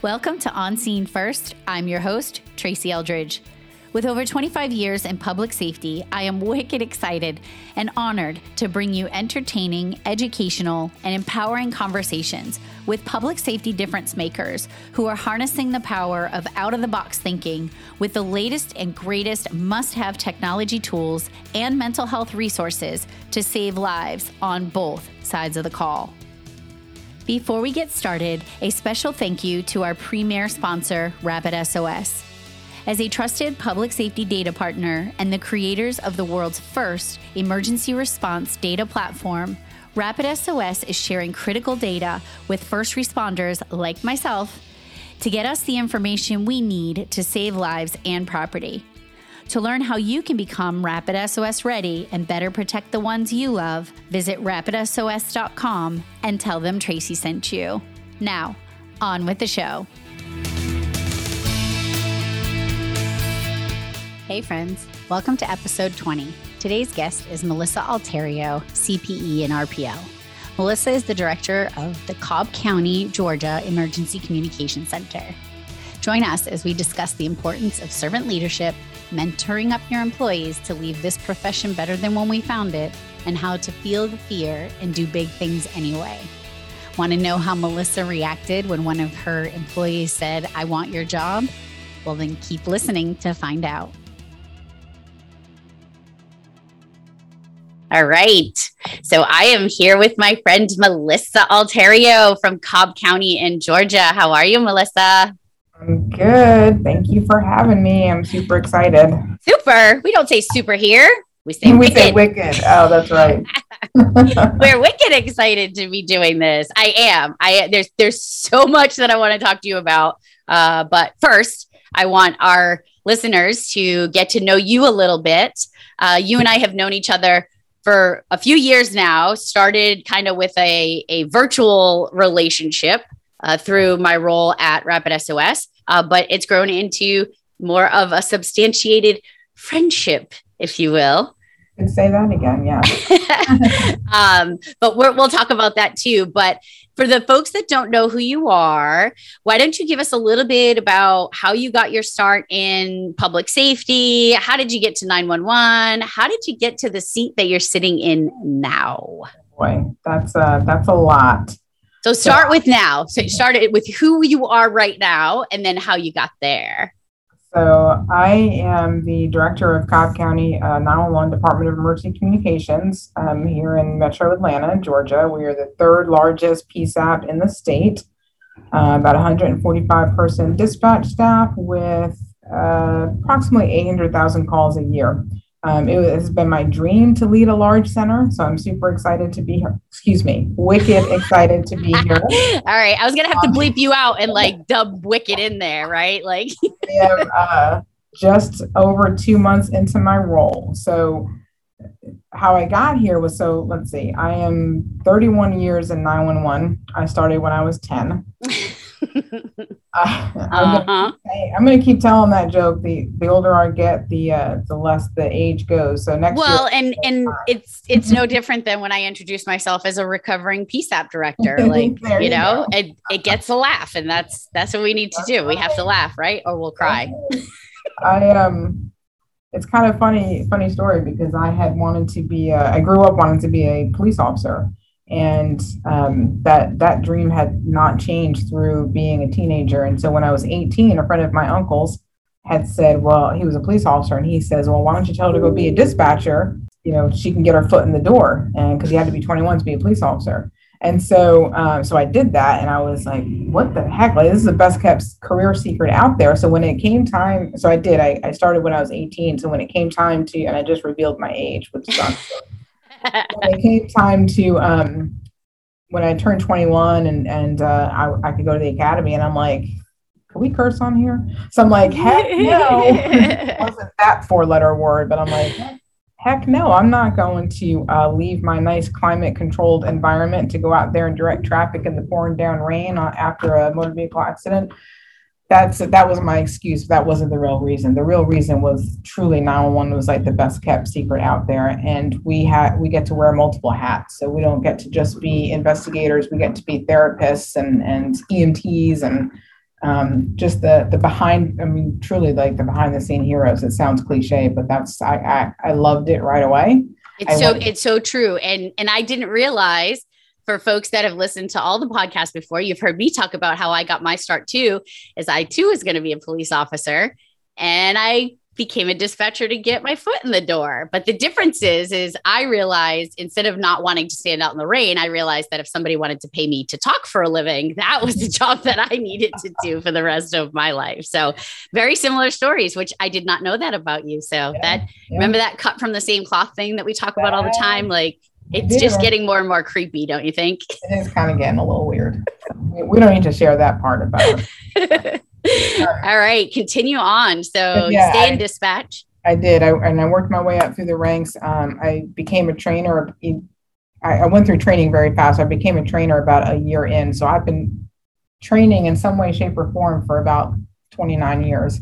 Welcome to On Scene First. I'm your host, Tracy Eldridge. With over 25 years in public safety, I am wicked excited and honored to bring you entertaining, educational, and empowering conversations with public safety difference makers who are harnessing the power of out of the box thinking with the latest and greatest must have technology tools and mental health resources to save lives on both sides of the call. Before we get started, a special thank you to our premier sponsor, Rapid SOS. As a trusted public safety data partner and the creators of the world's first emergency response data platform, Rapid SOS is sharing critical data with first responders like myself to get us the information we need to save lives and property. To learn how you can become Rapid SOS ready and better protect the ones you love, visit rapidsos.com and tell them Tracy sent you. Now, on with the show. Hey, friends, welcome to episode 20. Today's guest is Melissa Alterio, CPE and RPO. Melissa is the director of the Cobb County, Georgia Emergency Communication Center. Join us as we discuss the importance of servant leadership mentoring up your employees to leave this profession better than when we found it, and how to feel the fear and do big things anyway. Want to know how Melissa reacted when one of her employees said, I want your job? Well, then keep listening to find out. All right. So I am here with my friend Melissa Alterio from Cobb County in Georgia. How are you, Melissa? Good. Thank you for having me. I'm super excited. Super. We don't say super here. We say we wicked. say wicked. Oh, that's right. We're wicked excited to be doing this. I am. I there's there's so much that I want to talk to you about. Uh, but first, I want our listeners to get to know you a little bit. Uh, you and I have known each other for a few years now. Started kind of with a a virtual relationship uh, through my role at Rapid SOS, uh, but it's grown into more of a substantiated friendship, if you will. And say that again, yeah. um, but we will talk about that too. But for the folks that don't know who you are, why don't you give us a little bit about how you got your start in public safety? How did you get to 911? How did you get to the seat that you're sitting in now? Boy, that's uh, that's a lot. So start with now. So start it with who you are right now and then how you got there. So I am the director of Cobb County uh, 911 Department of Emergency Communications um, here in Metro Atlanta, Georgia. We are the third largest PSAP in the state. Uh, about 145 person dispatch staff with uh, approximately 800,000 calls a year. Um, it has been my dream to lead a large center, so I'm super excited to be here. Excuse me, wicked excited to be here. All right, I was gonna have to bleep you out and like dub wicked in there, right? Like, am uh, just over two months into my role. So, how I got here was so. Let's see, I am 31 years in 911. I started when I was 10. Uh, uh-huh. I'm going to keep telling that joke. The the older I get, the uh, the less the age goes. So next. Well, year, and and it's it's no different than when I introduce myself as a recovering PSAP director. Like you, you, know, it it gets a laugh, and that's that's what we need to do. We have to laugh, right, or we'll cry. I um. It's kind of funny, funny story because I had wanted to be. A, I grew up wanting to be a police officer, and um, that that dream had not changed through being a teenager. And so when I was 18, a friend of my uncle's had said, well, he was a police officer, and he says, well, why don't you tell her to go be a dispatcher? You know, she can get her foot in the door, and because you had to be 21 to be a police officer. And so, um, so I did that, and I was like, "What the heck? Like, this is the best kept career secret out there." So when it came time, so I did. I, I started when I was 18. So when it came time to, and I just revealed my age, which when it came time to um, when I turned 21 and and uh, I, I could go to the academy, and I'm like, can we curse on here? So I'm like, heck no. it wasn't that four letter word, but I'm like, heck no, I'm not going to uh, leave my nice climate controlled environment to go out there and direct traffic in the pouring down rain after a motor vehicle accident that's that was my excuse. That wasn't the real reason. The real reason was truly 911 was like the best kept secret out there, and we had we get to wear multiple hats. So we don't get to just be investigators. We get to be therapists and and EMTs and um, just the the behind. I mean, truly like the behind the scene heroes. It sounds cliche, but that's I I, I loved it right away. It's I so it's so true, and and I didn't realize for folks that have listened to all the podcasts before, you've heard me talk about how I got my start too, is I too was going to be a police officer. And I became a dispatcher to get my foot in the door. But the difference is, is I realized instead of not wanting to stand out in the rain, I realized that if somebody wanted to pay me to talk for a living, that was the job that I needed to do for the rest of my life. So very similar stories, which I did not know that about you. So yeah, that yeah. remember that cut from the same cloth thing that we talk about all the time? Like it's just getting more and more creepy, don't you think? It is kind of getting a little weird. We don't need to share that part about it. All right, continue on. So yeah, stay in I, dispatch. I did, I, and I worked my way up through the ranks. Um, I became a trainer. I, I went through training very fast. I became a trainer about a year in. So I've been training in some way, shape, or form for about 29 years.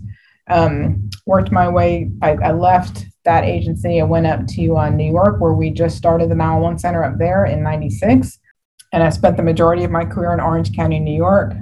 Um, worked my way. I, I left that agency. I went up to uh, New York, where we just started the 911 Center up there in 96. And I spent the majority of my career in Orange County, New York,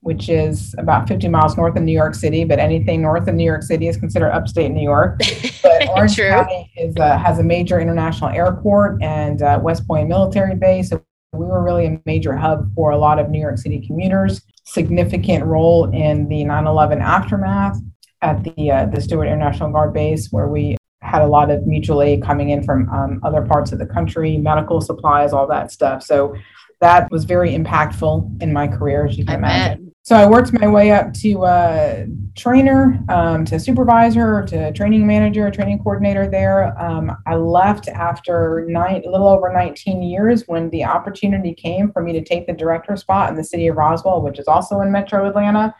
which is about 50 miles north of New York City. But anything north of New York City is considered upstate New York. But Orange County is, uh, has a major international airport and uh, West Point military base. So we were really a major hub for a lot of New York City commuters. Significant role in the 9/11 aftermath at the uh, the Stewart International Guard Base, where we had a lot of mutual aid coming in from um, other parts of the country, medical supplies, all that stuff. So that was very impactful in my career, as you can I imagine. Bet. So I worked my way up to uh, trainer, um, to supervisor, to training manager, training coordinator there. Um, I left after nine, a little over 19 years when the opportunity came for me to take the director spot in the city of Roswell, which is also in metro Atlanta.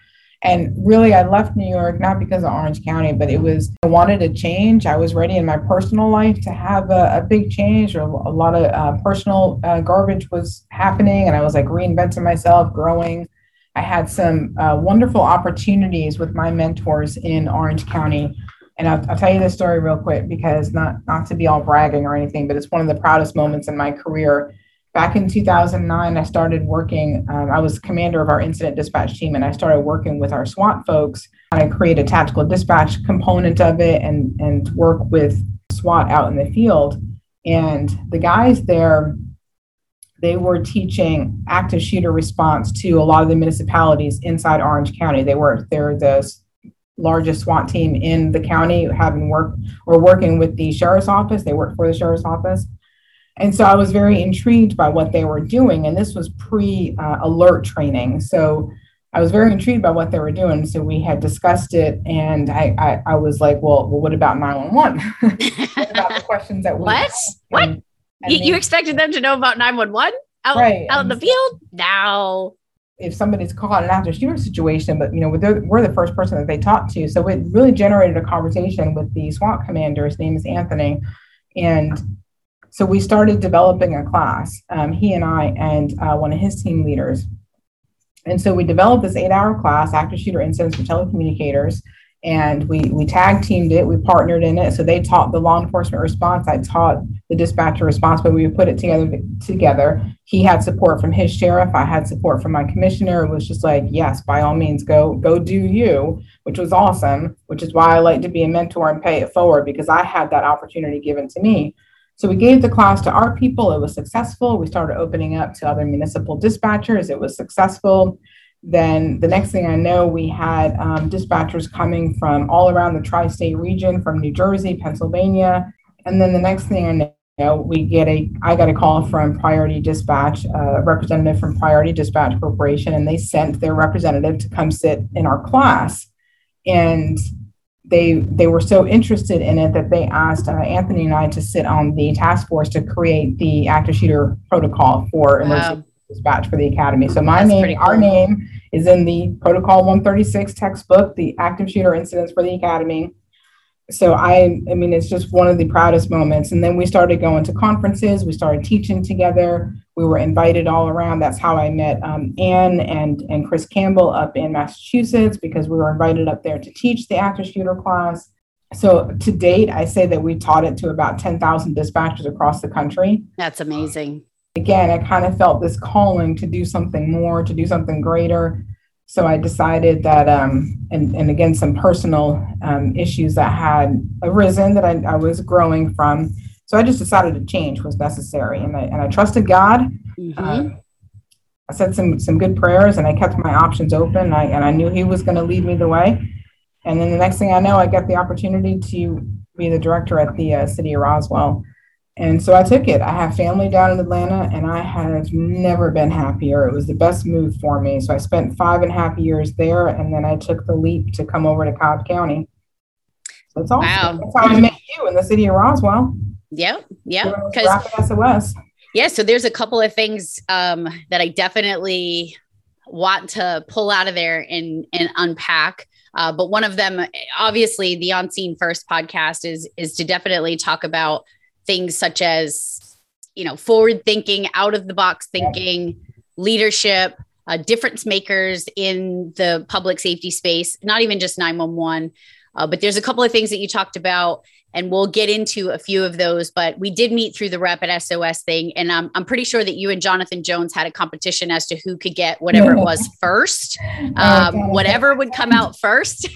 And really, I left New York not because of Orange County, but it was I wanted a change. I was ready in my personal life to have a, a big change, or a lot of uh, personal uh, garbage was happening, and I was like reinventing myself, growing. I had some uh, wonderful opportunities with my mentors in Orange County. And I'll, I'll, tell you this story real quick because not not to be all bragging or anything, but it's one of the proudest moments in my career back in 2009 i started working um, i was commander of our incident dispatch team and i started working with our swat folks i create a tactical dispatch component of it and and work with swat out in the field and the guys there they were teaching active shooter response to a lot of the municipalities inside orange county they were they're the largest SWAT team in the county, having worked or working with the sheriff's office. They work for the sheriff's office. And so I was very intrigued by what they were doing. And this was pre uh, alert training. So I was very intrigued by what they were doing. So we had discussed it. And I, I, I was like, well, well, what about 911? what about the questions that we What? What? And, and you, they, you, expected them to know about 911 out, right. out in the field? No. If somebody's caught in an active shooter situation, but you know, we're the first person that they talked to. So it really generated a conversation with the SWAT commander. His name is Anthony. And so we started developing a class, um, he and I, and uh, one of his team leaders. And so we developed this eight hour class, active shooter incidents for telecommunicators. And we, we tag teamed it, we partnered in it. So they taught the law enforcement response, I taught the dispatcher response, but we put it together together. He had support from his sheriff, I had support from my commissioner. It was just like, yes, by all means, go, go do you, which was awesome, which is why I like to be a mentor and pay it forward because I had that opportunity given to me. So we gave the class to our people. It was successful. We started opening up to other municipal dispatchers. It was successful. Then the next thing I know, we had um, dispatchers coming from all around the tri state region, from New Jersey, Pennsylvania. And then the next thing I know, we get a, I got a call from Priority Dispatch, a representative from Priority Dispatch Corporation, and they sent their representative to come sit in our class. And they they were so interested in it that they asked uh, Anthony and I to sit on the task force to create the active shooter protocol for emergency wow. dispatch for the academy. So my That's name, cool. our name, is in the protocol 136 textbook, the active shooter incidents for the academy so I, I mean, it's just one of the proudest moments. And then we started going to conferences. We started teaching together. We were invited all around. That's how I met um, Anne and and Chris Campbell up in Massachusetts because we were invited up there to teach the active shooter class. So to date, I say that we taught it to about ten thousand dispatchers across the country. That's amazing. Again, I kind of felt this calling to do something more, to do something greater. So I decided that, um, and, and again, some personal um, issues that had arisen that I, I was growing from. So I just decided to change was necessary, and I, and I trusted God. Mm-hmm. Um, I said some some good prayers, and I kept my options open. And I, and I knew He was going to lead me the way. And then the next thing I know, I got the opportunity to be the director at the uh, city of Roswell. And so I took it. I have family down in Atlanta, and I have never been happier. It was the best move for me. So I spent five and a half years there, and then I took the leap to come over to Cobb County. So that's awesome. Wow. That's how I met you in the city of Roswell. Yep. Yep. Because SOS. Yeah. So there's a couple of things um, that I definitely want to pull out of there and and unpack. Uh, but one of them, obviously, the On Scene First podcast is is to definitely talk about things such as you know forward thinking out of the box thinking leadership uh, difference makers in the public safety space not even just 911 uh, but there's a couple of things that you talked about and we'll get into a few of those but we did meet through the Rapid sos thing and I'm, I'm pretty sure that you and jonathan jones had a competition as to who could get whatever it was first um, whatever would come out first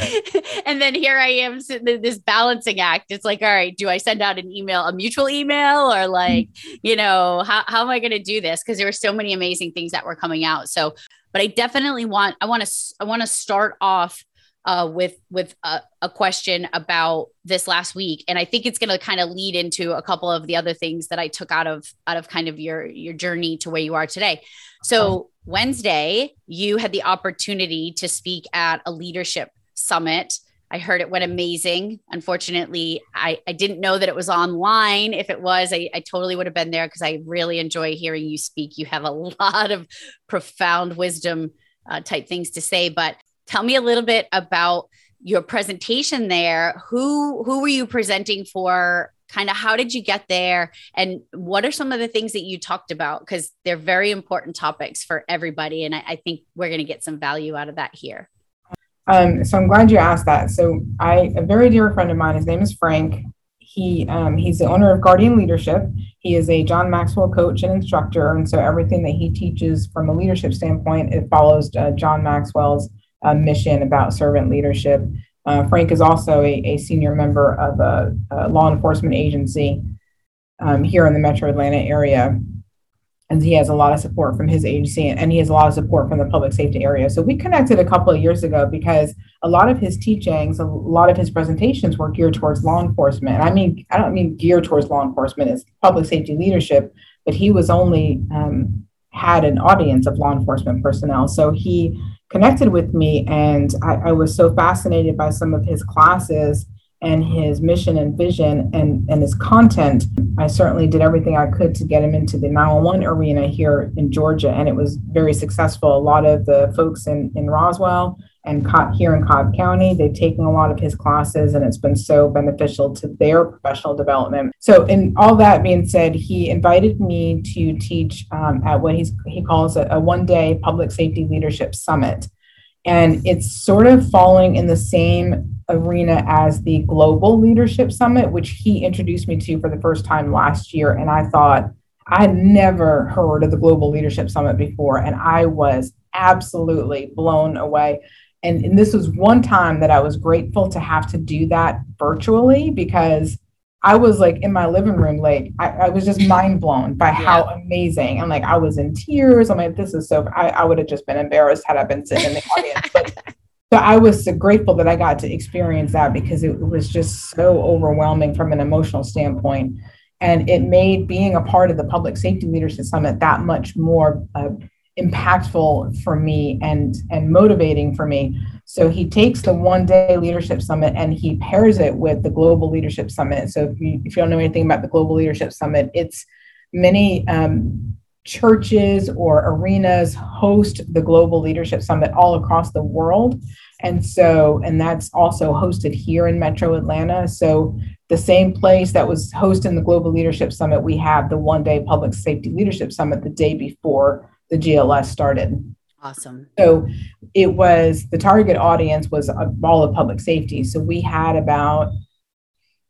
and then here I am this balancing act. It's like, all right, do I send out an email, a mutual email, or like, you know, how, how am I going to do this? Because there were so many amazing things that were coming out. So, but I definitely want, I want to, I want to start off uh, with with a, a, question about this last week, and I think it's going to kind of lead into a couple of the other things that I took out of out of kind of your your journey to where you are today. So Wednesday, you had the opportunity to speak at a leadership summit. I heard it went amazing. Unfortunately, I, I didn't know that it was online. If it was, I, I totally would have been there because I really enjoy hearing you speak. You have a lot of profound wisdom uh, type things to say. But tell me a little bit about your presentation there. Who who were you presenting for? Kind of how did you get there? And what are some of the things that you talked about? Because they're very important topics for everybody. And I, I think we're going to get some value out of that here. Um, so I'm glad you asked that. So I, a very dear friend of mine, his name is Frank. He um, he's the owner of Guardian Leadership. He is a John Maxwell coach and instructor, and so everything that he teaches from a leadership standpoint, it follows uh, John Maxwell's uh, mission about servant leadership. Uh, Frank is also a, a senior member of a, a law enforcement agency um, here in the Metro Atlanta area and he has a lot of support from his agency and he has a lot of support from the public safety area. So we connected a couple of years ago because a lot of his teachings, a lot of his presentations were geared towards law enforcement. I mean, I don't mean geared towards law enforcement as public safety leadership, but he was only um, had an audience of law enforcement personnel. So he connected with me and I, I was so fascinated by some of his classes and his mission and vision and, and his content, I certainly did everything I could to get him into the 911 arena here in Georgia. And it was very successful. A lot of the folks in, in Roswell and here in Cobb County, they've taken a lot of his classes and it's been so beneficial to their professional development. So, in all that being said, he invited me to teach um, at what he's, he calls a, a one day public safety leadership summit. And it's sort of falling in the same arena as the Global Leadership Summit, which he introduced me to for the first time last year. And I thought, I had never heard of the Global Leadership Summit before. And I was absolutely blown away. And, and this was one time that I was grateful to have to do that virtually because I was like in my living room, like I, I was just mind blown by yeah. how amazing. I'm like, I was in tears. I'm like, this is so. I, I would have just been embarrassed had I been sitting in the audience. But so I was so grateful that I got to experience that because it was just so overwhelming from an emotional standpoint. And it made being a part of the Public Safety Leadership Summit that much more uh, impactful for me and, and motivating for me. So he takes the one day leadership summit and he pairs it with the Global Leadership Summit. So if you, if you don't know anything about the Global Leadership Summit, it's many um, churches or arenas host the Global Leadership Summit all across the world. And so, and that's also hosted here in Metro Atlanta. So, the same place that was hosting the Global Leadership Summit, we have the one day Public Safety Leadership Summit the day before the GLS started. Awesome. So it was the target audience was all of public safety. So we had about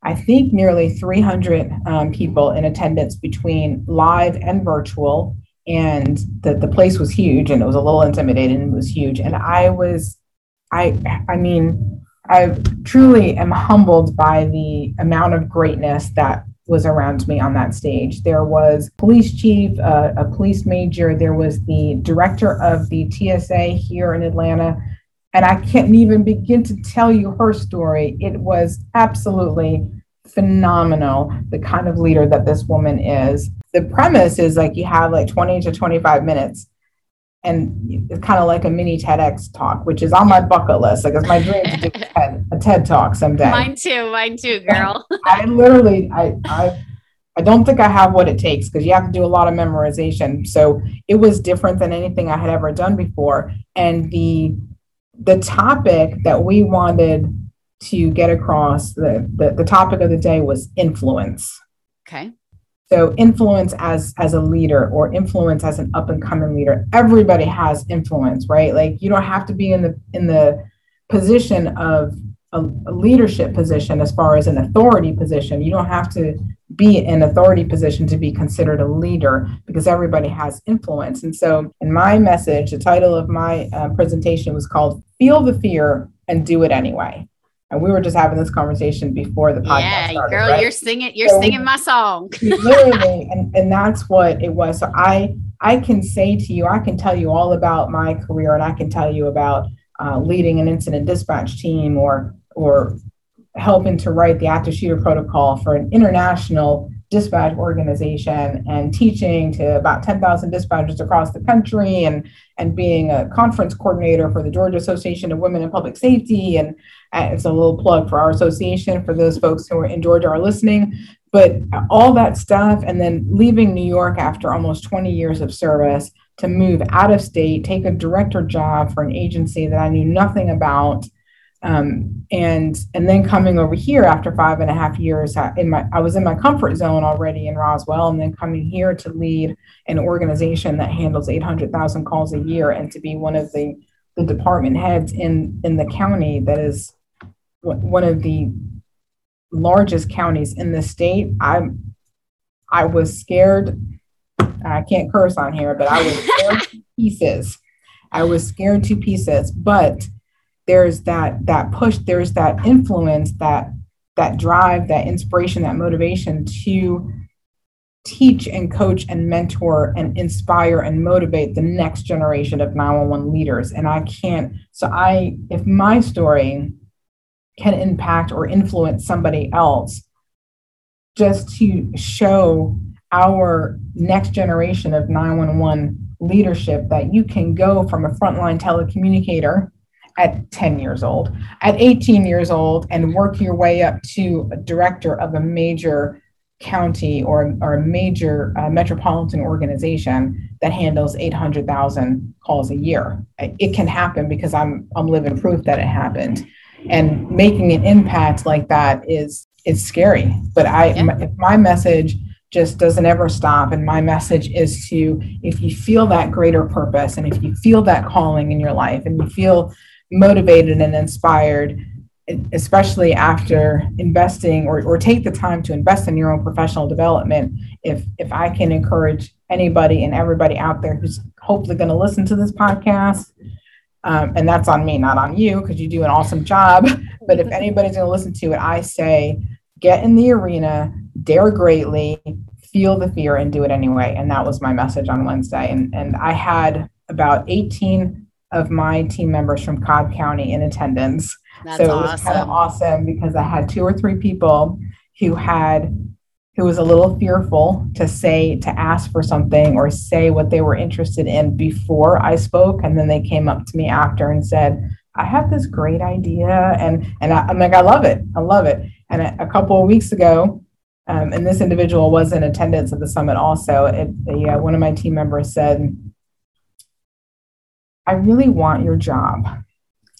I think nearly 300 um, people in attendance between live and virtual. and the, the place was huge and it was a little intimidating and it was huge. And I was, I, I mean, I truly am humbled by the amount of greatness that was around me on that stage. There was police chief, uh, a police major, there was the director of the TSA here in Atlanta, and I can't even begin to tell you her story. It was absolutely phenomenal, the kind of leader that this woman is. The premise is like you have like 20 to 25 minutes and it's kind of like a mini TEDx talk, which is on my bucket list. Like it's my dream to do a TED, a TED talk someday. Mine too, mine too, girl. I literally, I, I, I don't think I have what it takes because you have to do a lot of memorization. So it was different than anything I had ever done before, and the the topic that we wanted to get across the, the, the topic of the day was influence. Okay. So influence as as a leader or influence as an up and coming leader. Everybody has influence, right? Like you don't have to be in the in the position of a, a leadership position as far as an authority position. You don't have to be in authority position to be considered a leader because everybody has influence. And so in my message, the title of my uh, presentation was called Feel the Fear and Do It Anyway. And we were just having this conversation before the podcast. Yeah, started, girl, right? you're singing, you're So- singing my song. literally and, and that's what it was so i i can say to you i can tell you all about my career and i can tell you about uh, leading an incident dispatch team or or helping to write the active shooter protocol for an international dispatch organization and teaching to about 10,000 dispatchers across the country and and being a conference coordinator for the Georgia Association of Women in Public Safety and uh, it's a little plug for our association for those folks who are in Georgia are listening but all that stuff and then leaving New York after almost 20 years of service to move out of state, take a director job for an agency that I knew nothing about. Um, and and then coming over here after five and a half years I- in my I was in my comfort zone already in Roswell and then coming here to lead an organization that handles 800,000 calls a year and to be one of the the department heads in in the county that is one one of the largest counties in the state, I I was scared. I can't curse on here, but I was scared to pieces. I was scared to pieces. But there's that that push, there's that influence, that that drive, that inspiration, that motivation to teach and coach and mentor and inspire and motivate the next generation of 911 leaders. And I can't, so I, if my story can impact or influence somebody else just to show our next generation of 911 leadership that you can go from a frontline telecommunicator at 10 years old, at 18 years old, and work your way up to a director of a major county or, or a major uh, metropolitan organization that handles 800,000 calls a year. It can happen because I'm, I'm living proof that it happened and making an impact like that is is scary but i Yeah. my, if my message just doesn't ever stop and my message is to if you feel that greater purpose and if you feel that calling in your life and you feel motivated and inspired especially after investing or, or take the time to invest in your own professional development if if i can encourage anybody and everybody out there who's hopefully going to listen to this podcast um, and that's on me, not on you, because you do an awesome job. But if anybody's going to listen to it, I say get in the arena, dare greatly, feel the fear, and do it anyway. And that was my message on Wednesday. And, and I had about 18 of my team members from Cobb County in attendance. That's so it was kind of awesome. awesome because I had two or three people who had who was a little fearful to say to ask for something or say what they were interested in before I spoke and then they came up to me after and said I have this great idea and and I, am like I love it I love it and a, a couple of weeks ago um, and this individual was in attendance at the summit also it, the, uh, one of my team members said I really want your job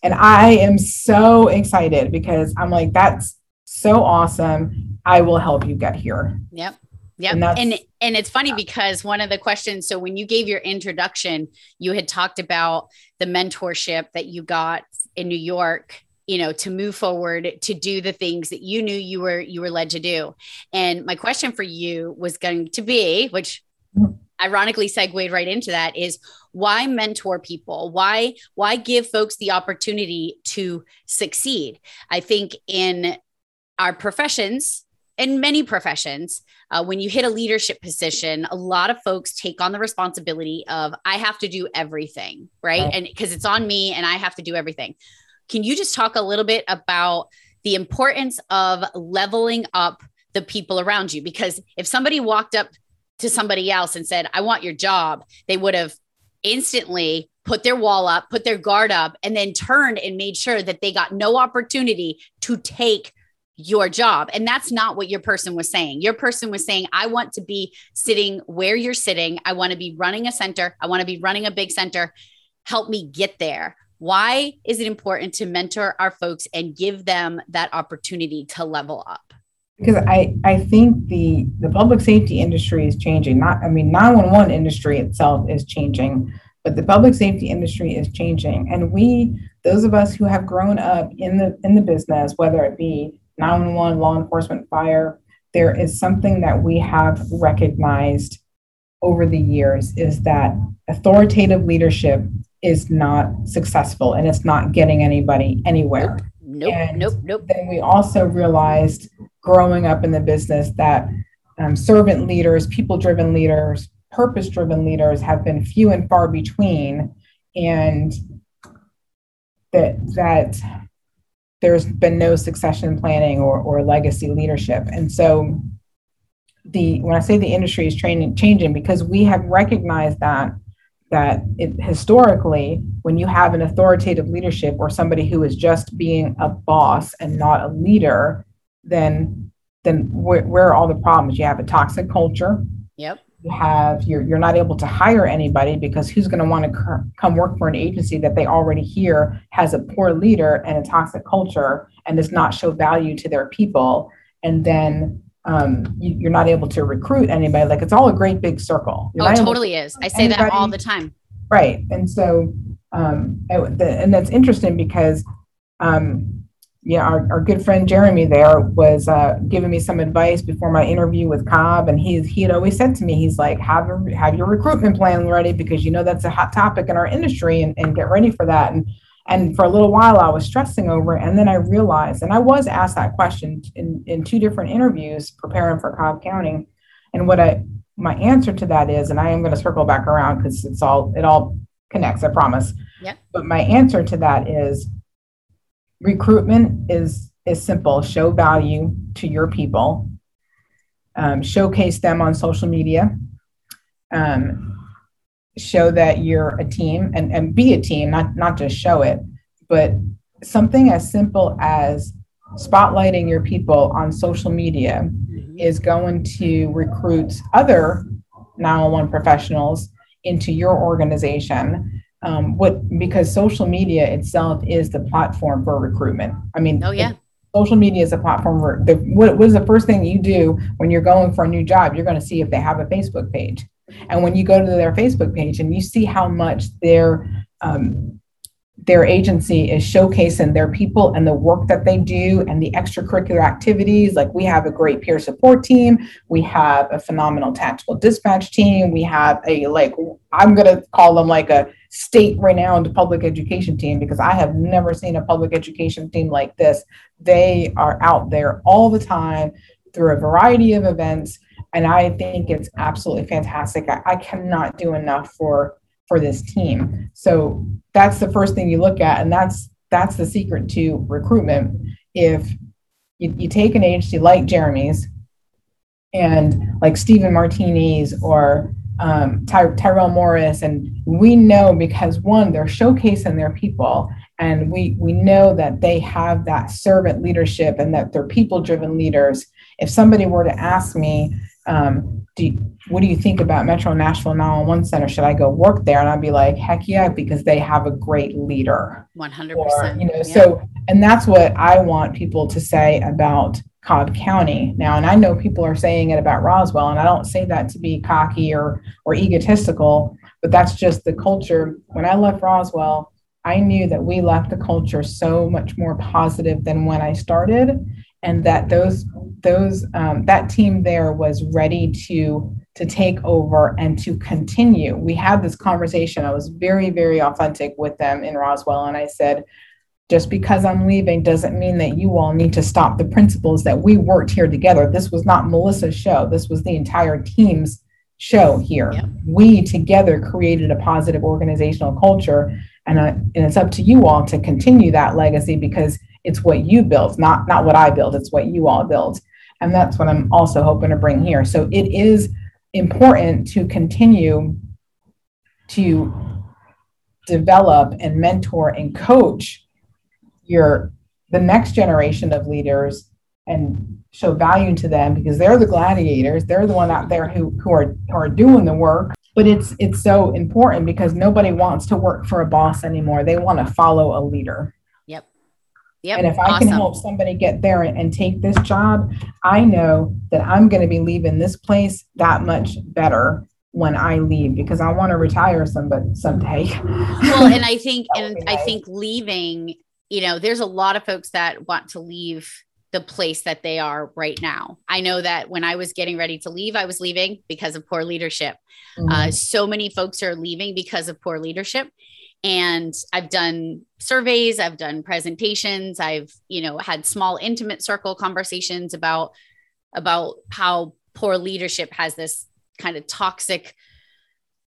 and I am so excited because I'm like that's so awesome I will help you get here Yep. Yep. And And, and it's funny because one of the questions, so when you gave your introduction, you had talked about the mentorship that you got in New York, you know, to move forward to do the things that you knew you were you were led to do. And my question for you was going to be, which mm-hmm. ironically segued right into that is why mentor people? Why why give folks the opportunity to succeed? I think in our professions in many professions uh, when you hit a leadership position a lot of folks take on the responsibility of i have to do everything right, right. and because it's on me and i have to do everything. Can you just talk a little bit about the importance of leveling up the people around you? Because if somebody walked up to somebody else and said, I want your job, they would have instantly put their wall up, put their guard up, and then turned and made sure that they got no opportunity to take your job. And that's not what your person was saying. Your person was saying, I want to be sitting where you're sitting. I want to be running a center. I want to be running a big center. Help me get there. Why is it important to mentor our folks and give them that opportunity to level up? Because I, I think the the public safety industry is changing. Not I mean 911 industry itself is changing, but the public safety industry is changing. And we, those of us who have grown up in the in the business, whether it be 911, law enforcement, fire, there is something that we have recognized over the years is that authoritative leadership is not successful and it's not getting anybody anywhere. Nope, and nope, nope. Then we also realized growing up in the business that um, servant leaders, people driven leaders, purpose driven leaders have been few and far between. And that, that there's been no succession planning or, or legacy leadership. And so the when I say the industry is training, changing because we have recognized that that it, historically, when you have an authoritative leadership or somebody who is just being a boss and not a leader, then then where, where are all the problems? You have a toxic culture. Yep. You have you're you're not able to hire anybody because who's going to want to come work for an agency that they already hear has a poor leader and a toxic culture and does not show value to their people, and then um, you, are not able to recruit anybody. Like it's all a great big circle. You're oh, totally is. I say anybody, that all the time. Right, and so um, and, and that's interesting because um, yeah, our, our good friend Jeremy there was uh, giving me some advice before my interview with Cobb, and he he had always said to me, he's like, have a, have your recruitment plan ready because you know that's a hot topic in our industry, and, and get ready for that. And and for a little while, I was stressing over it, and then I realized, and I was asked that question in in two different interviews preparing for Cobb County, and what I my answer to that is, and I am going to circle back around because it's all it all connects, I promise. Yeah. But my answer to that is recruitment is is simple. Show value to your people. Um, showcase them on social media. Um, show that you're a team and, and be a team not not just show it but something as simple as spotlighting your people on social media mm-hmm. is going to recruit other 911 professionals into your organization um, what because social media itself is the platform for recruitment. I mean, oh yeah. Social media is a platform for the what, what is the first thing you do when you're going for a new job? You're going to see if they have a Facebook page. And when you go to their Facebook page and you see how much their um, their agency is showcasing their people and the work that they do and the extracurricular activities. Like we have a great peer support team, we have a phenomenal tactical dispatch team, we have a like I'm gonna call them like a state renowned public education team because I have never seen a public education team like this. They are out there all the time through a variety of events. And I think it's absolutely fantastic. I, I cannot do enough for for this team. So that's the first thing you look at, and that's that's the secret to recruitment. If you, you take an agency like Jeremy's and like Stephen Martini or um, Ty- Tyrell Morris, and we know because one, they're showcasing their people, and we we know that they have that servant leadership and that they're people-driven leaders. If somebody were to ask me, um, do you, what do you think about Metro Nashville 911 Center? Should I go work there? And I'd be like, heck yeah, because they have a great leader. 100%. Or, you know, yeah. so, and that's what I want people to say about Cobb County now. And I know people are saying it about Roswell, and I don't say that to be cocky or, or egotistical, but that's just the culture. When I left Roswell, I knew that we left the culture so much more positive than when I started. And that those those um, that team there was ready to to take over and to continue. We had this conversation. I was very very authentic with them in Roswell, and I said, just because I'm leaving doesn't mean that you all need to stop the principles that we worked here together. This was not Melissa's show. This was the entire team's show here. Yep. We together created a positive organizational culture, and, uh, and it's up to you all to continue that legacy because it's what you build, not not what I build. It's what you all build, and that's what I'm also hoping to bring here. So it is important to continue to develop and mentor and coach your the next generation of leaders and show value to them because they're the gladiators they're the one out there who, who are who are doing the work but it's it's so important because nobody wants to work for a boss anymore they want to follow a leader yep and if i awesome. can help somebody get there and, and take this job i know that i'm going to be leaving this place that much better when I leave because I want to retire somebody someday. well, and I think and nice. I think leaving, you know, there's a lot of folks that want to leave the place that they are right now. I know that when I was getting ready to leave, I was leaving because of poor leadership. Mm-hmm. Uh, so many folks are leaving because of poor leadership. And I've done surveys, I've done presentations, I've, you know, had small intimate circle conversations about about how poor leadership has this kind of toxic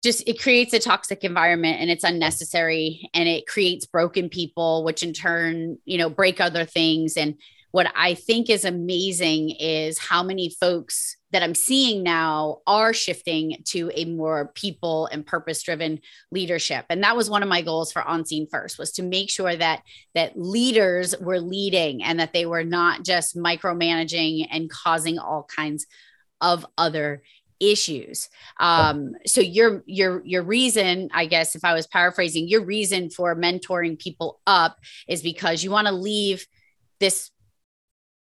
just it creates a toxic environment and it's unnecessary and it creates broken people which in turn you know break other things. And what I think is amazing is how many folks that I'm seeing now are shifting to a more people and purpose driven leadership. And that was one of my goals for On Scene First was to make sure that that leaders were leading and that they were not just micromanaging and causing all kinds of other issues. Um, so your your your reason, I guess, if I was paraphrasing, your reason for mentoring people up is because you want to leave this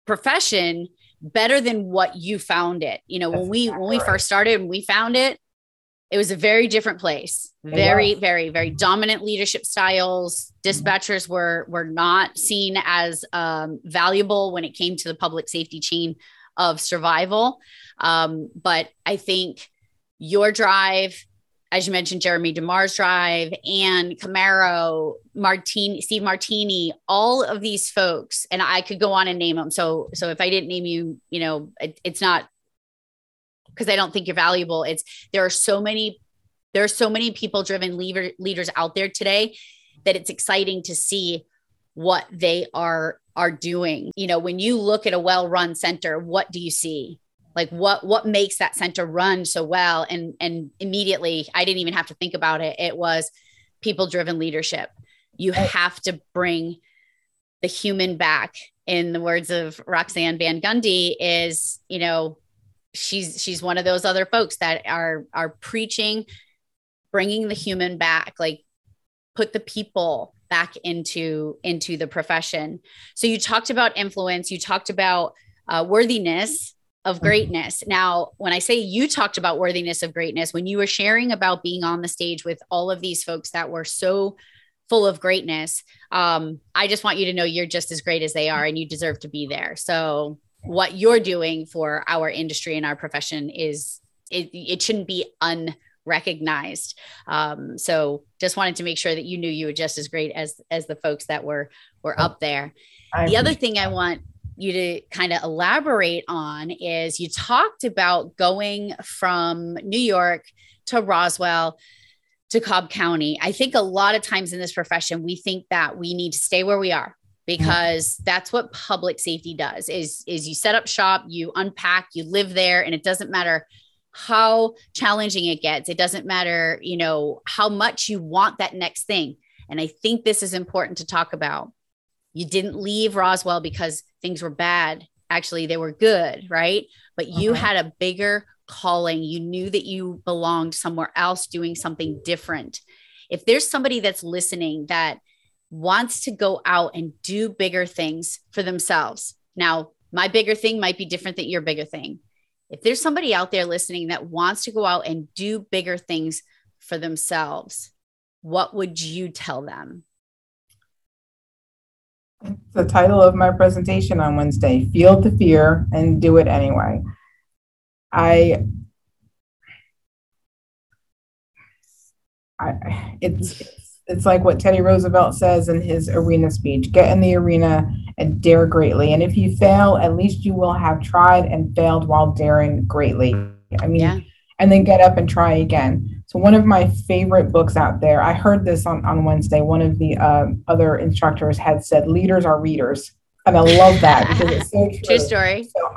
profession better than what you found it. You know, That's when we exactly when we right. first started and we found it, it was a very different place. Very, yeah. very, very dominant leadership styles. Mm-hmm. Dispatchers were were not seen as um, valuable when it came to the public safety chain of survival. Um, but I think your drive as you mentioned, Jeremy DeMar's drive and Camaro, Martini, Steve Martini, all of these folks, and I could go on and name them. So, so if I didn't name you, you know, it, it's not because I don't think you're valuable. It's there are so many, there are so many people driven leader, leaders out there today that it's exciting to see what they are are doing. You know, when you look at a well-run center, what do you see? Like what what makes that center run so well? And and immediately i didn't even have to think about it. It was people driven leadership. You have to bring the human back in the words of roxanne van gundy is you know she's she's one of those other folks that are are preaching bringing the human back like put the people back into into the profession. So you talked about influence. You talked about uh, worthiness of mm-hmm. greatness. Now, when I say you talked about worthiness of greatness, when you were sharing about being on the stage with all of these folks that were so full of greatness, um, I just want you to know you're just as great as they are and you deserve to be there. So, what you're doing for our industry and our profession is it, it shouldn't be unrecognized. Um, so, just wanted to make sure that you knew you were just as great as as the folks that were were up there. the other thing I want you to kind of elaborate on is you talked about going from New York to Roswell to Cobb County. I think a lot of times in this profession, we think that we need to stay where we are because mm-hmm. that's what public safety does is is you set up shop you unpack you live there and it doesn't matter how challenging it gets it doesn't matter you know how much you want that next thing and i think this is important to talk about you didn't leave Roswell because things were bad. Actually, they were good, right? But you uh-huh. had a bigger calling. You knew that you belonged somewhere else doing something different. If there's somebody that's listening that wants to go out and do bigger things for themselves, now, my bigger thing might be different than your bigger thing. If there's somebody out there listening that wants to go out and do bigger things for themselves, what would you tell them? It's the title of my presentation on Wednesday Feel the Fear and Do It Anyway. I, I it's, it's like what Teddy Roosevelt says in his arena speech get in the arena and dare greatly. And if you fail, at least you will have tried and failed while daring greatly. I mean, yeah. and then get up and try again. So, one of my favorite books out there, I heard this on, on Wednesday. One of the uh, other instructors had said, Leaders are readers. And I love that because it's so true. True story. So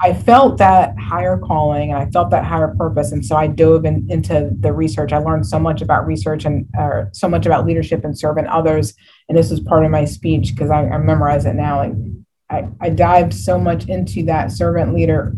I felt that higher calling and I felt that higher purpose. And so I dove in, into the research. I learned so much about research and uh, so much about leadership and serving others. And this was part of my speech because I, I memorize it now. Like I, I dived so much into that servant leader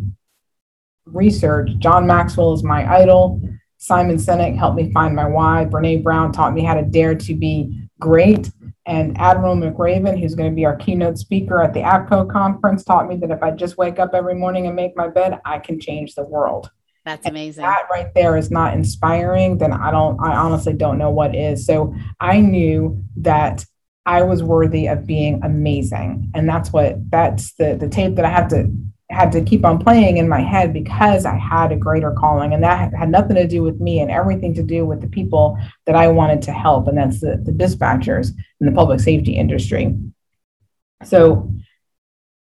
research. John Maxwell is my idol. Simon Sinek helped me find my why. Brene Brown taught me how to dare to be great. And Admiral McRaven, who's going to be our keynote speaker at the APCO conference, taught me that if I just wake up every morning and make my bed, I can change the world. That's amazing. that right there is not inspiring, then I don't, I honestly don't know what is. So I knew that I was worthy of being amazing. And that's what, that's the, the tape that I have to had to keep on playing in my head because I had a greater calling. And that had nothing to do with me and everything to do with the people that I wanted to help. And that's the, the dispatchers in the public safety industry. So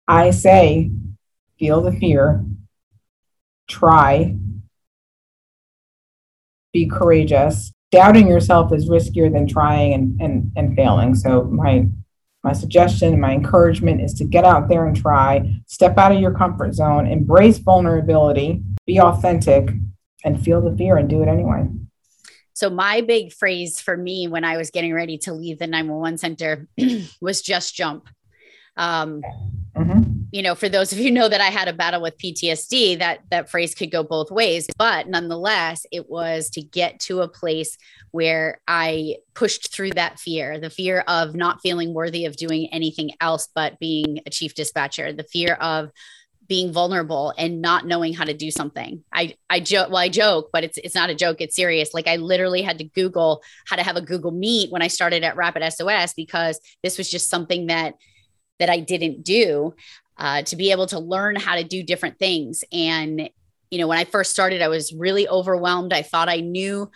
I say, feel the fear, try, be courageous. Doubting yourself is riskier than trying and, and, and failing. So my my suggestion, my encouragement is to get out there and try, step out of your comfort zone, embrace vulnerability, be authentic, and feel the fear and do it anyway. So, my big phrase for me when I was getting ready to leave the 911 center was just jump. Um, mm-hmm. You know, for those of you know that I had a battle with PTSD, that that phrase could go both ways. But nonetheless, it was to get to a place where I pushed through that fear, the fear of not feeling worthy of doing anything else but being a chief dispatcher, the fear of being vulnerable and not knowing how to do something. I I joke well I joke but it's it's not a joke it's serious. Like I literally had to google how to have a Google Meet when I started at Rapid SOS because this was just something that that I didn't do uh, to be able to learn how to do different things and you know when I first started I was really overwhelmed. I thought I knew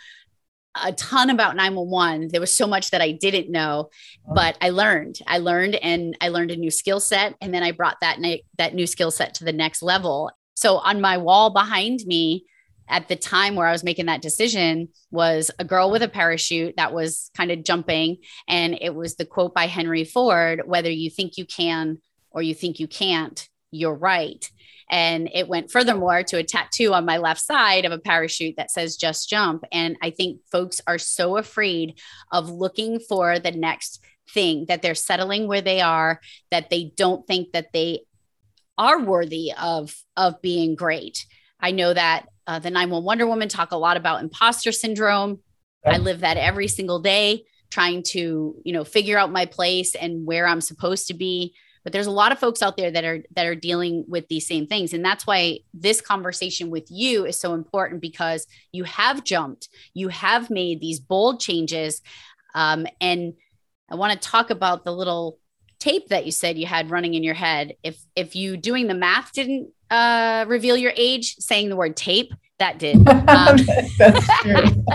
a ton about 911. There was so much that I didn't know, oh. but I learned. I learned and I learned a new skill set and then I brought that that new skill set to the next level. So on my wall behind me at the time where I was making that decision was a girl with a parachute that was kind of jumping and it was the quote by Henry Ford, whether you think you can or you think you can't, you're right. And it went furthermore to a tattoo on my left side of a parachute that says just jump. And I think folks are so afraid of looking for the next thing that they're settling where they are, that they don't think that they are worthy of, of being great. I know that uh, the 911 Wonder Woman talk a lot about imposter syndrome. I live that every single day trying to you know figure out my place and where i'm supposed to be but there's a lot of folks out there that are that are dealing with these same things. And that's why this conversation with you is so important because you have jumped you have made these bold changes. Um, and i want to talk about the little tape that you said you had running in your head. If if you doing the math didn't uh, reveal your age saying the word tape that did. Um, that's true.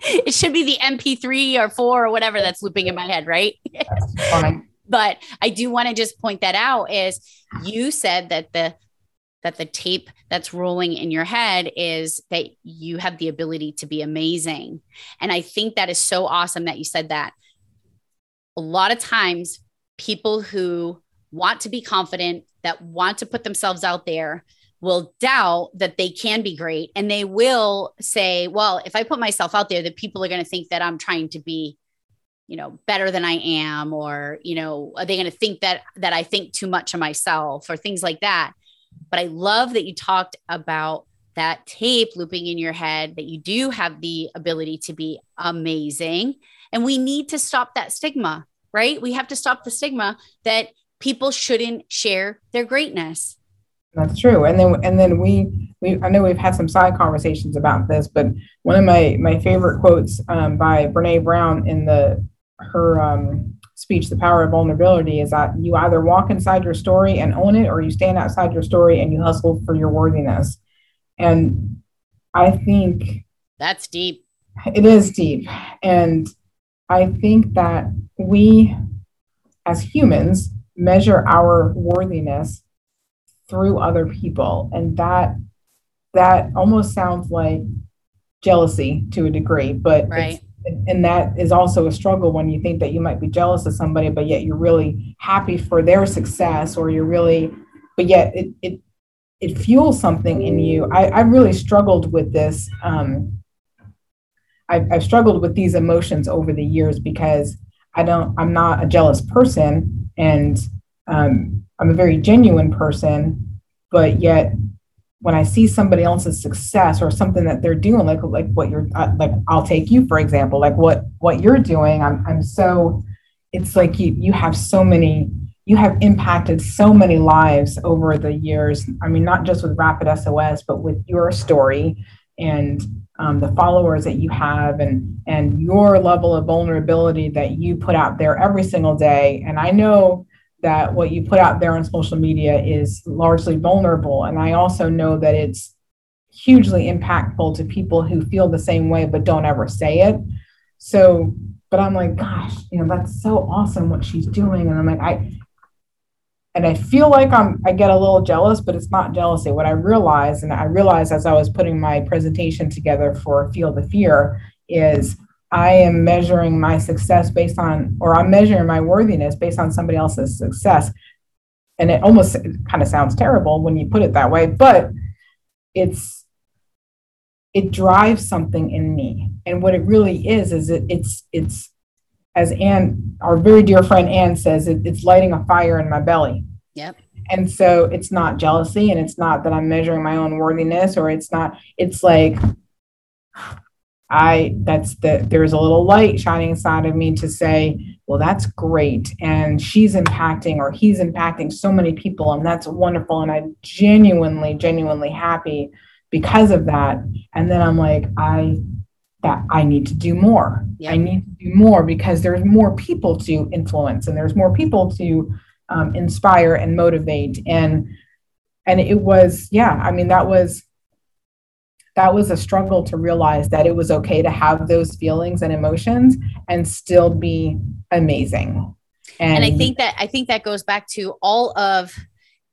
It should be the mp3 or 4 or whatever that's looping in my head right but I do want to just point that out is you said that the that the tape that's rolling in your head is that you have the ability to be amazing. And I think that is so awesome that you said that. A lot of times people who want to be confident, that want to put themselves out there, will doubt that they can be great and they will say, well, if I put myself out there, that people are going to think that I'm trying to be you know better than i am or you know are they going to think that that i think too much of myself or things like that. But i love that you talked about that tape looping in your head that you do have the ability to be amazing. And we need to stop that stigma right? We have to stop the stigma that people shouldn't share their greatness. That's true. And then and then we we i know we've had some side conversations about this but one of my my favorite quotes um, by brene brown in the her um, speech, The Power of Vulnerability, is that you either walk inside your story and own it, or you stand outside your story and you hustle for your worthiness. And I think that's deep. It is deep. And I think that we, as humans, measure our worthiness through other people. And that that almost sounds like jealousy to a degree, but right and that is also a struggle when you think that you might be jealous of somebody but yet you're really happy for their success or you're really but yet it it, it fuels something in you. I i really struggled with this um I've, I've struggled with these emotions over the years because i don't i'm not a jealous person and um, i'm a very genuine person but yet when I see somebody else's success or something that they're doing, like like what you're uh, like, I'll take you for example, like what what you're doing. I'm I'm so, it's like you you have so many, you have impacted so many lives over the years. I mean, not just with Rapid SOS, but with your story and um, the followers that you have and and your level of vulnerability that you put out there every single day. And I know that what you put out there on social media is largely vulnerable. And I also know that it's hugely impactful to people who feel the same way but don't ever say it. So, but I'm like, gosh, you know, that's so awesome what she's doing. And I'm like, I, and I feel like I'm, I get a little jealous, but it's not jealousy. What I realized, and I realized as I was putting my presentation together for Feel the Fear, is I am measuring my success based on, or I'm measuring my worthiness based on somebody else's success. And it almost kind of sounds terrible when you put it that way, but it's, it drives something in me. And what it really is, is it, it's, it's, as Anne, our very dear friend Anne says, it, it's lighting a fire in my belly. Yep. And so it's not jealousy and it's not that I'm measuring my own worthiness or it's not, it's like, I that's the there's a little light shining inside of me to say, well, that's great. And she's impacting or he's impacting so many people, and that's wonderful. And I'm genuinely, genuinely happy because of that. And then I'm like, I that I need to do more. I need to do more because there's more people to influence and there's more people to um, inspire and motivate. And and it was, yeah, I mean, that was that was a struggle to realize that it was okay to have those feelings and emotions and still be amazing. And, and I think that I think that goes back to all of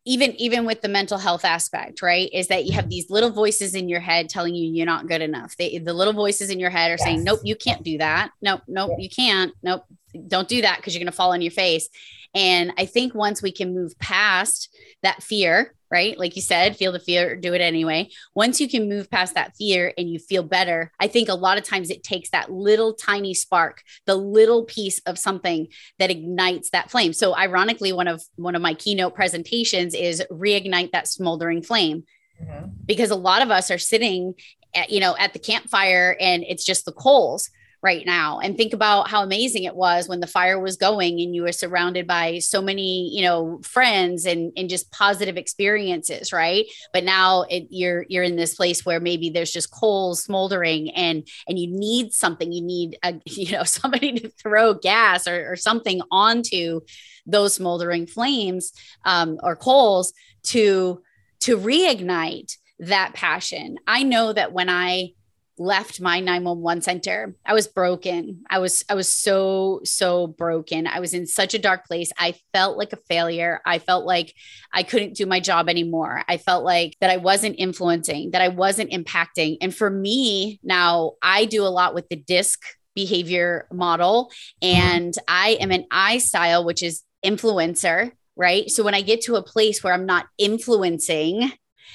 even even with the mental health aspect right is that you have these little voices in your head telling you you're not good enough. They, the little voices in your head are yes. saying nope you can't do that. Nope nope you can't. Nope don't do that because you're going to fall on your face. And i think once we can move past that fear right? Like you said, feel the fear, do it anyway. Once you can move past that fear and you feel better, I think a lot of times it takes that little tiny spark, the little piece of something that ignites that flame. So ironically, one of one of my keynote presentations is reignite that smoldering flame. Mm-hmm. Because a lot of us are sitting at, you know, at the campfire and it's just the coals right now and think about how amazing it was when the fire was going and you were surrounded by so many you know friends and and just positive experiences right? But now it, you're you're in this place where maybe there's just coals smoldering and and you need something. You need a you know somebody to throw gas or, or something onto those smoldering flames um, or coals to to reignite that passion. I know that when i left my 911 center. I was broken. I was i was so so broken. I was in such a dark place. I felt like a failure. I felt like i couldn't do my job anymore. I felt like that i wasn't influencing that i wasn't impacting. And for me now i do a lot with the disc behavior model and i am an i style which is influencer right? So when i get to a place where i'm not influencing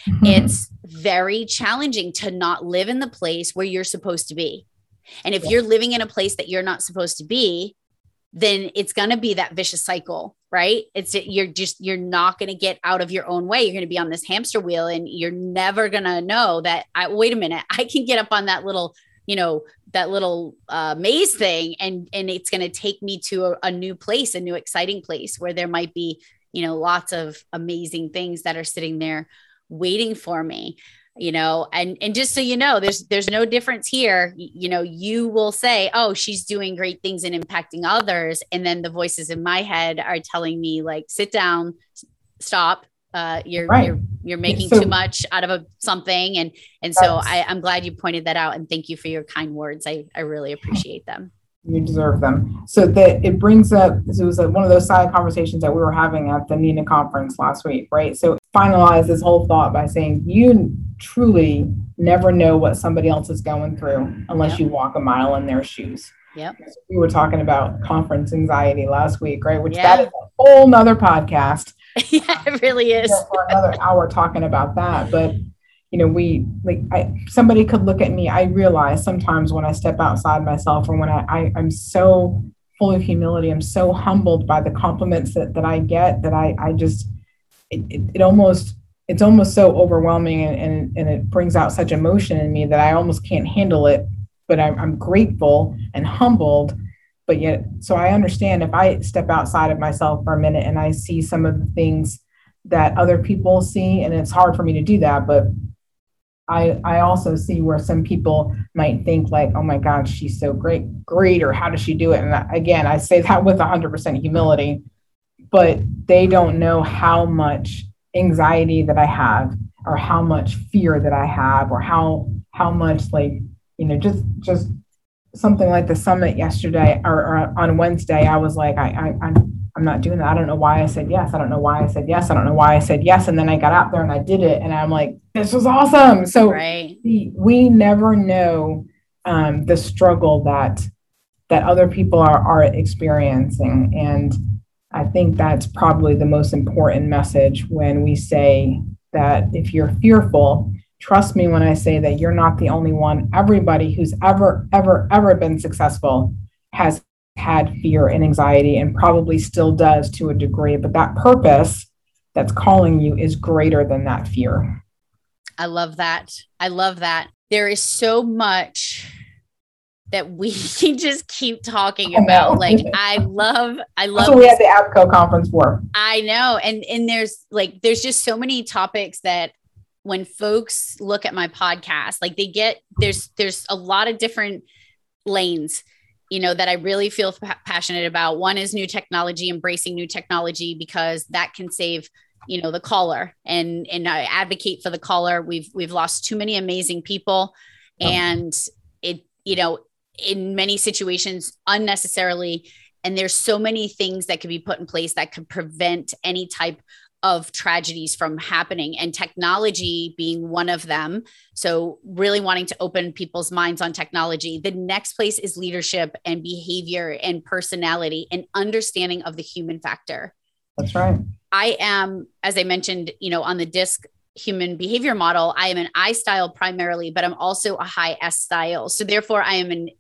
Mm-hmm. It's very challenging to not live in the place where you're supposed to be. And if yeah. you're living in a place that you're not supposed to be, then it's going to be that vicious cycle, right? It's you're just you're not going to get out of your own way. You're going to be on this hamster wheel and you're never going to know that I wait a minute, I can get up on that little, you know, that little uh, maze thing and and it's going to take me to a, a new place, a new exciting place where there might be, you know, lots of amazing things that are sitting there waiting for me. you know? And and just so you know there's there's no difference here. You know you will say oh she's doing great things and impacting others. And then the voices in my head are telling me like sit down stop uh, you're right. you're you're making so, too much out of a, something. And and so I, i'm glad you pointed that out and thank you for your kind words. I i really appreciate them. You deserve them. So that it brings up it was one of those side conversations that we were having at the NENA conference last week right? So finalize this whole thought by saying you truly never know what somebody else is going through unless yep. you walk a mile in their shoes Yep. we were talking about conference anxiety last week, right? Which yeah. that is a whole nother podcast. yeah, it really is. For another hour talking about that. But you know, we like I somebody could look at me. I realize sometimes when I step outside myself or when I, I I'm so full of humility, I'm so humbled by the compliments that, that I get that I I just it, it, it almost it's almost so overwhelming and, and, and it brings out such emotion in me that I almost can't handle it. But I'm, I'm grateful and humbled but yet so i understand if i step outside of myself for a minute and i see some of the things that other people see and it's hard for me to do that but i i also see where some people might think like oh my god she's so great great or how does she do it and again i say that with 100% humility but they don't know how much anxiety that i have or how much fear that i have or how how much like you know just just something like the summit yesterday or, or on Wednesday, I was like, I, I, I'm, I'm not doing that. I don't know why I said yes. I don't know why I said yes. I don't know why I said yes. And then I got out there and I did it. And I'm like, this was awesome. So right. we, we never know um, the struggle that that other people are, are experiencing. And I think that's probably the most important message when we say that if you're fearful, Trust me when I say that you're not the only one. Everybody who's ever, ever, ever been successful has had fear and anxiety and probably still does to a degree, but that purpose that's calling you is greater than that fear. I love that. I love that. There is so much that we can just keep talking oh, about. Like I love, I love. That's what we had the APCO conference for. I know, and and there's like there's just so many topics that when folks look at my podcast like they get there's there's a lot of different lanes you know that i really feel p- passionate about one is new technology embracing new technology because that can save you know the caller and and i advocate for the caller we've we've lost too many amazing people oh. and it you know in many situations unnecessarily and there's so many things that could be put in place that could prevent any type of tragedies from happening and technology being one of them. So, really wanting to open people's minds on technology. The next place is leadership and behavior and personality and understanding of the human factor. That's right. I am, as I mentioned, you know, on the DISC human behavior model, I am an I style primarily, but I'm also a high S style. So, therefore, I am an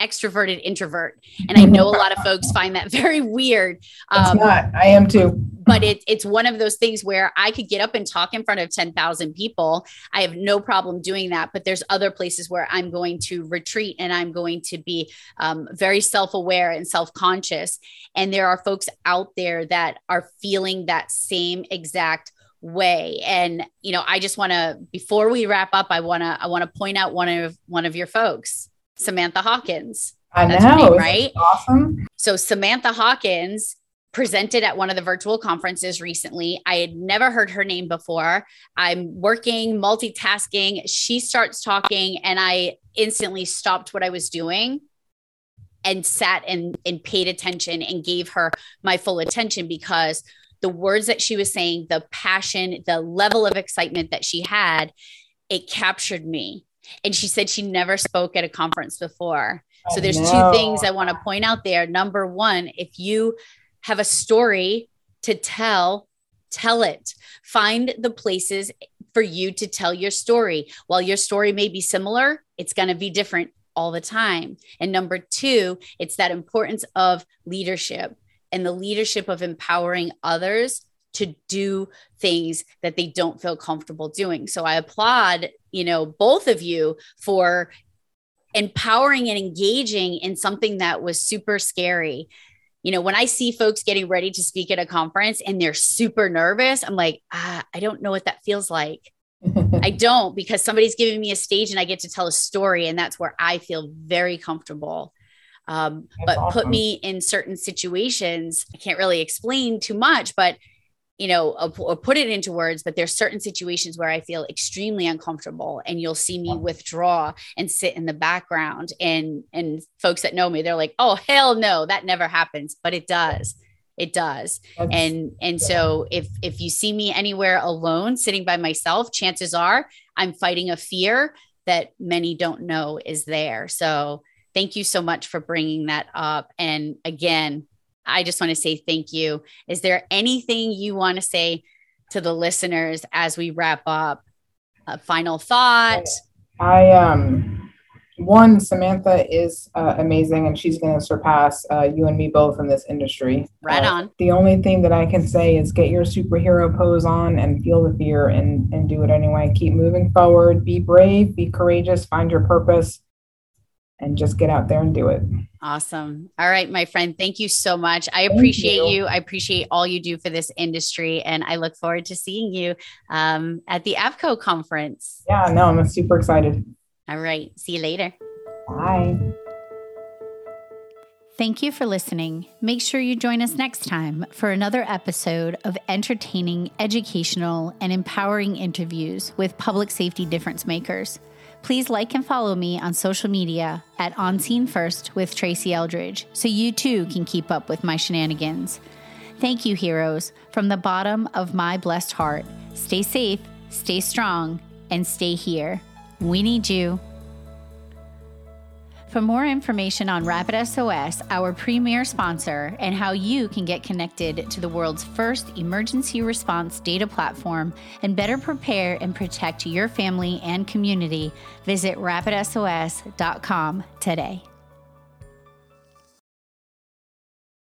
extroverted introvert. And i know a lot of folks find that very weird um, not. i am too. but it, it's one of those things where i could get up and talk in front of 10,000 people. I have no problem doing that but there's other places where i'm going to retreat and i'm going to be um, very self-aware and self-conscious. And there are folks out there that are feeling that same exact way. And you know i just want to before we wrap up i want to i want to point out one of one of your folks Samantha Hawkins. I That's know, name, right? Awesome. So Samantha Hawkins presented at one of the virtual conferences recently. I had never heard her name before. I'm working, multitasking. She starts talking, and I instantly stopped what I was doing and sat and, and paid attention and gave her my full attention because the words that she was saying, the passion, the level of excitement that she had, it captured me. And she said she never spoke at a conference before. Oh, so there's two things I want to point out there. Number one, if you have a story to tell, tell it. Find the places for you to tell your story. While your story may be similar, it's going to be different all the time. And number two, it's that importance of leadership and the leadership of empowering others to do things that they don't feel comfortable doing. So I applaud, you know, both of you for empowering and engaging in something that was super scary. You know, when I see folks getting ready to speak at a conference and they're super nervous, I'm like, ah, I don't know what that feels like. I don't because somebody's giving me a stage and I get to tell a story, and that's where I feel very comfortable. Um, but awesome. put me in certain situations. I can't really explain too much, but you know, or put it into words, but there's certain situations where I feel extremely uncomfortable and you'll see me withdraw and sit in the background and and folks that know me they're like, "Oh, hell no, that never happens." But it does. It does. That's, and and so if if you see me anywhere alone sitting by myself, chances are I'm fighting a fear that many don't know is there. So, thank you so much for bringing that up and again, I just want to say thank you. Is there anything you want to say to the listeners as we wrap up? A final thought? I um one Samantha is uh, amazing and she's going to surpass uh, you and me both in this industry. Right uh, on. The only thing that I can say is get your superhero pose on and feel the fear and and do it anyway. Keep moving forward. Be brave. Be courageous. Find your purpose and just get out there and do it. Awesome. All right, my friend. Thank you so much. I appreciate you. you. I appreciate all you do for this industry. And I look forward to seeing you um, at the APCO conference. Yeah, no, I'm super excited. All right. See you later. Bye. Thank you for listening. Make sure you join us next time for another episode of entertaining, educational, and empowering interviews with public safety difference makers. Please like and follow me on social media at On Scene First with Tracy Eldridge so you too can keep up with my shenanigans. Thank you, heroes, from the bottom of my blessed heart. Stay safe, stay strong, and stay here. We need you. For more information on Rapid SOS, our premier sponsor, and how you can get connected to the world's first emergency response data platform and better prepare and protect your family and community, visit rapidsos.com today.